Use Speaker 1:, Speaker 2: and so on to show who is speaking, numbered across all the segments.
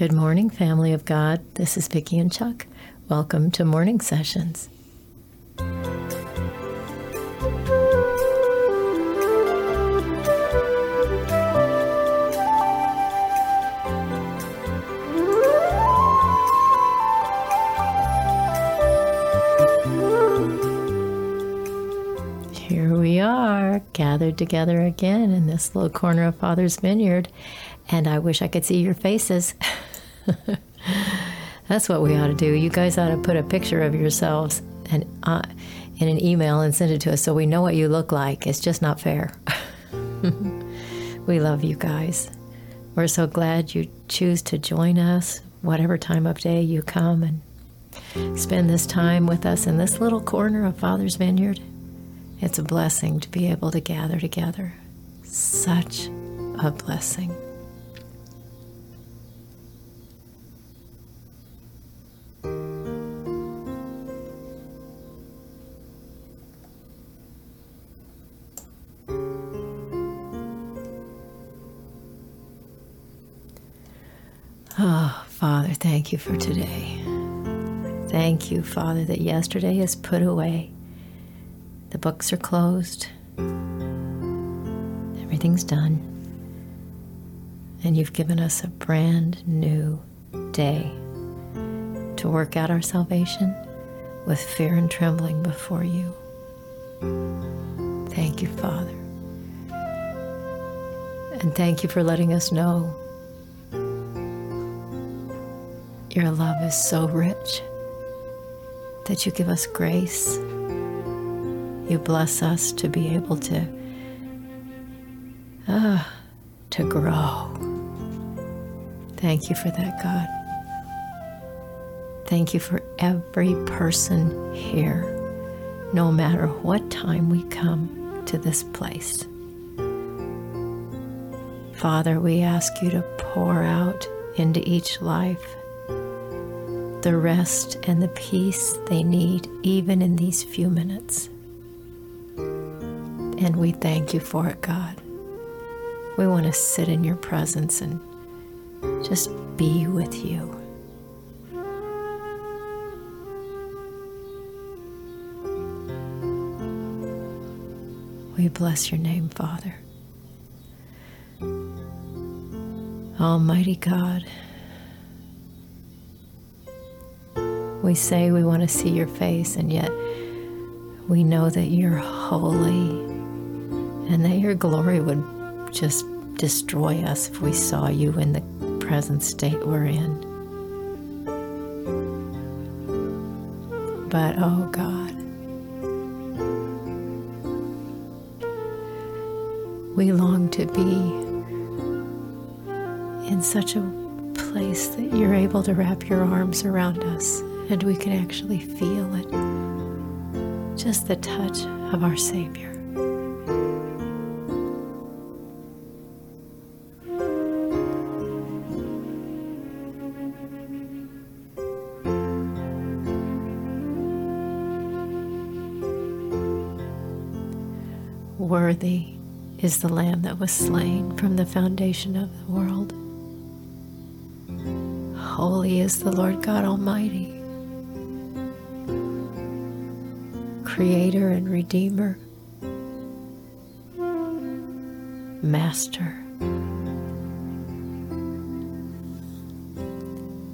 Speaker 1: Good morning, family of God. This is Vicki and Chuck. Welcome to Morning Sessions. Here we are, gathered together again in this little corner of Father's Vineyard, and I wish I could see your faces. That's what we ought to do. You guys ought to put a picture of yourselves and uh, in an email and send it to us so we know what you look like. It's just not fair. we love you guys. We're so glad you choose to join us, whatever time of day you come and spend this time with us in this little corner of Father's Vineyard. It's a blessing to be able to gather together. Such a blessing. Oh, Father, thank you for today. Thank you, Father, that yesterday is put away. The books are closed. Everything's done. And you've given us a brand new day to work out our salvation with fear and trembling before you. Thank you, Father. And thank you for letting us know your love is so rich that you give us grace. You bless us to be able to ah, to grow. Thank you for that, God. Thank you for every person here, no matter what time we come to this place. Father, we ask you to pour out into each life the rest and the peace they need, even in these few minutes. And we thank you for it, God. We want to sit in your presence and just be with you. We bless your name, Father. Almighty God, we say we want to see your face, and yet we know that you're holy and that your glory would just destroy us if we saw you in the present state we're in. But oh God, we long to be in such a place that you're able to wrap your arms around us and we can actually feel it just the touch of our Savior. Worthy is the Lamb that was slain from the foundation of the world. Holy is the Lord God Almighty, Creator and Redeemer, Master,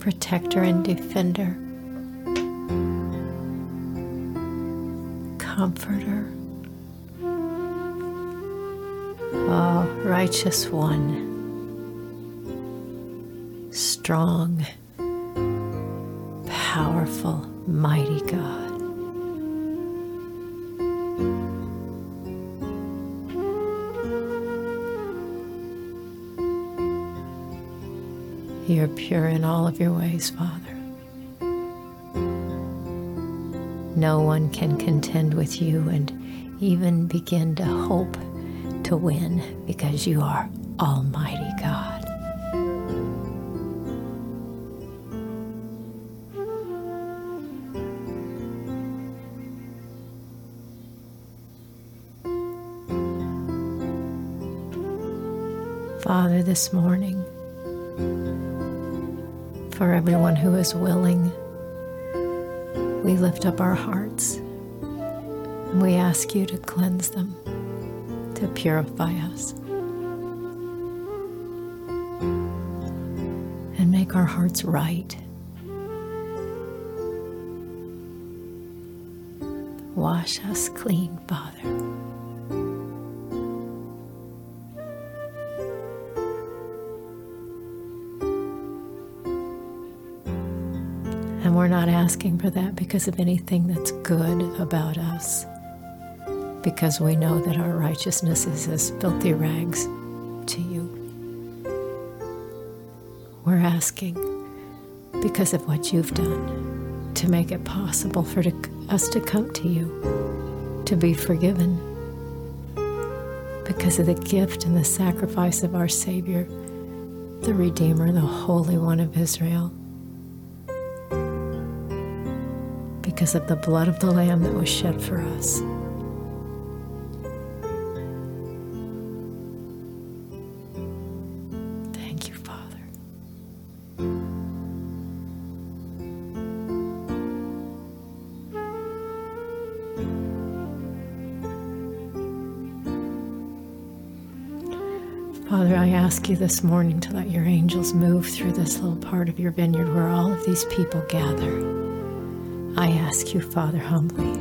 Speaker 1: Protector and Defender, Comforter. Oh, righteous one, strong, powerful, mighty God. You're pure in all of your ways, Father. No one can contend with you and even begin to hope to win because you are Almighty God. Father, this morning, for everyone who is willing. We lift up our hearts. And we ask you to cleanse them, to purify us, and make our hearts right. Wash us clean, Father. And we're not asking for that because of anything that's good about us, because we know that our righteousness is as filthy rags to you. We're asking because of what you've done to make it possible for us to come to you, to be forgiven, because of the gift and the sacrifice of our Savior, the Redeemer, the Holy One of Israel. Because of the blood of the Lamb that was shed for us. Thank you, Father. Father, I ask you this morning to let your angels move through this little part of your vineyard where all of these people gather. I ask you, Father, humbly,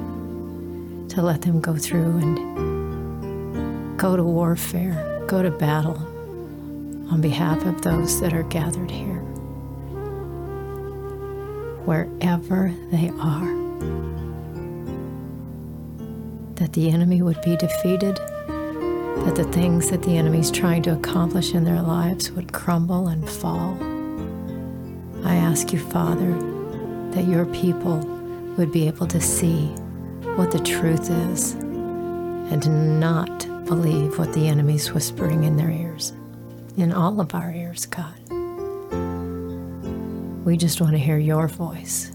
Speaker 1: to let them go through and go to warfare, go to battle on behalf of those that are gathered here, wherever they are. That the enemy would be defeated, that the things that the enemy is trying to accomplish in their lives would crumble and fall. I ask you, Father, that your people would be able to see what the truth is and not believe what the enemy's whispering in their ears, in all of our ears, God. We just want to hear your voice.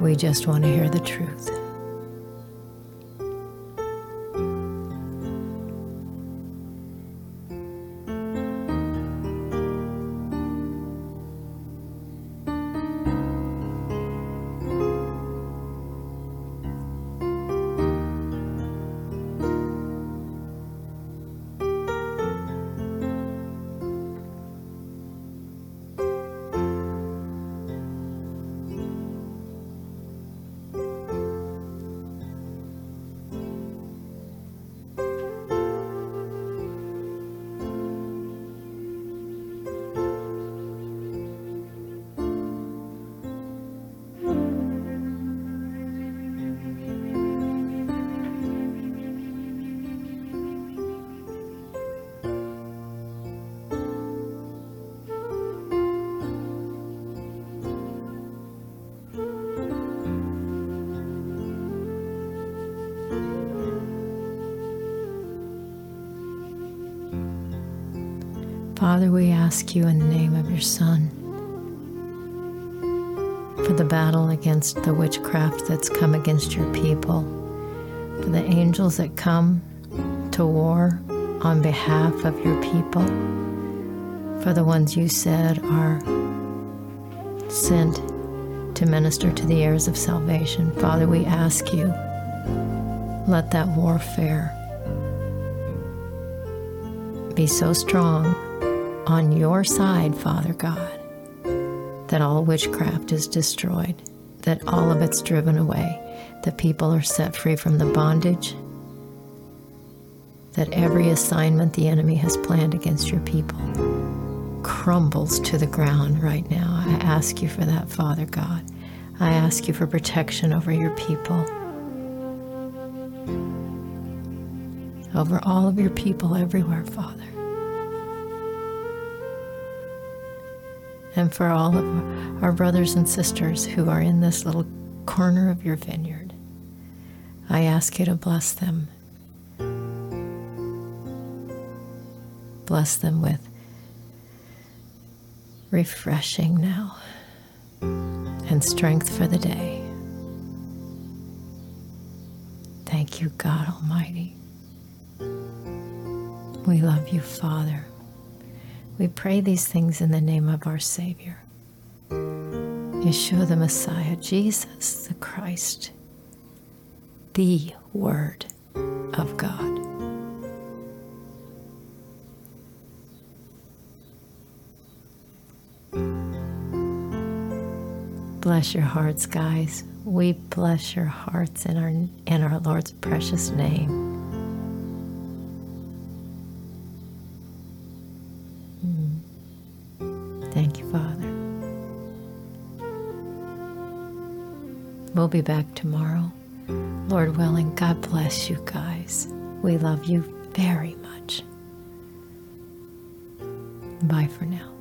Speaker 1: We just want to hear the truth. Father, we ask you in the name of your Son for the battle against the witchcraft that's come against your people, for the angels that come to war on behalf of your people, for the ones you said are sent to minister to the heirs of salvation. Father, we ask you, let that warfare be so strong on your side, Father God, that all witchcraft is destroyed, that all of it's driven away, that people are set free from the bondage, that every assignment the enemy has planned against your people crumbles to the ground right now. I ask you for that, Father God. I ask you for protection over your people, over all of your people everywhere, Father. And for all of our brothers and sisters who are in this little corner of your vineyard. I ask you to bless them. Bless them with refreshing now and strength for the day. Thank you, God Almighty. We love you, Father. We pray these things in the name of our Savior, Yeshua the Messiah, Jesus the Christ, the Word of God. Bless your hearts, guys. We bless your hearts in our in our Lord's precious name. We'll be back tomorrow. Lord willing, God bless you guys. We love you very much. Bye for now.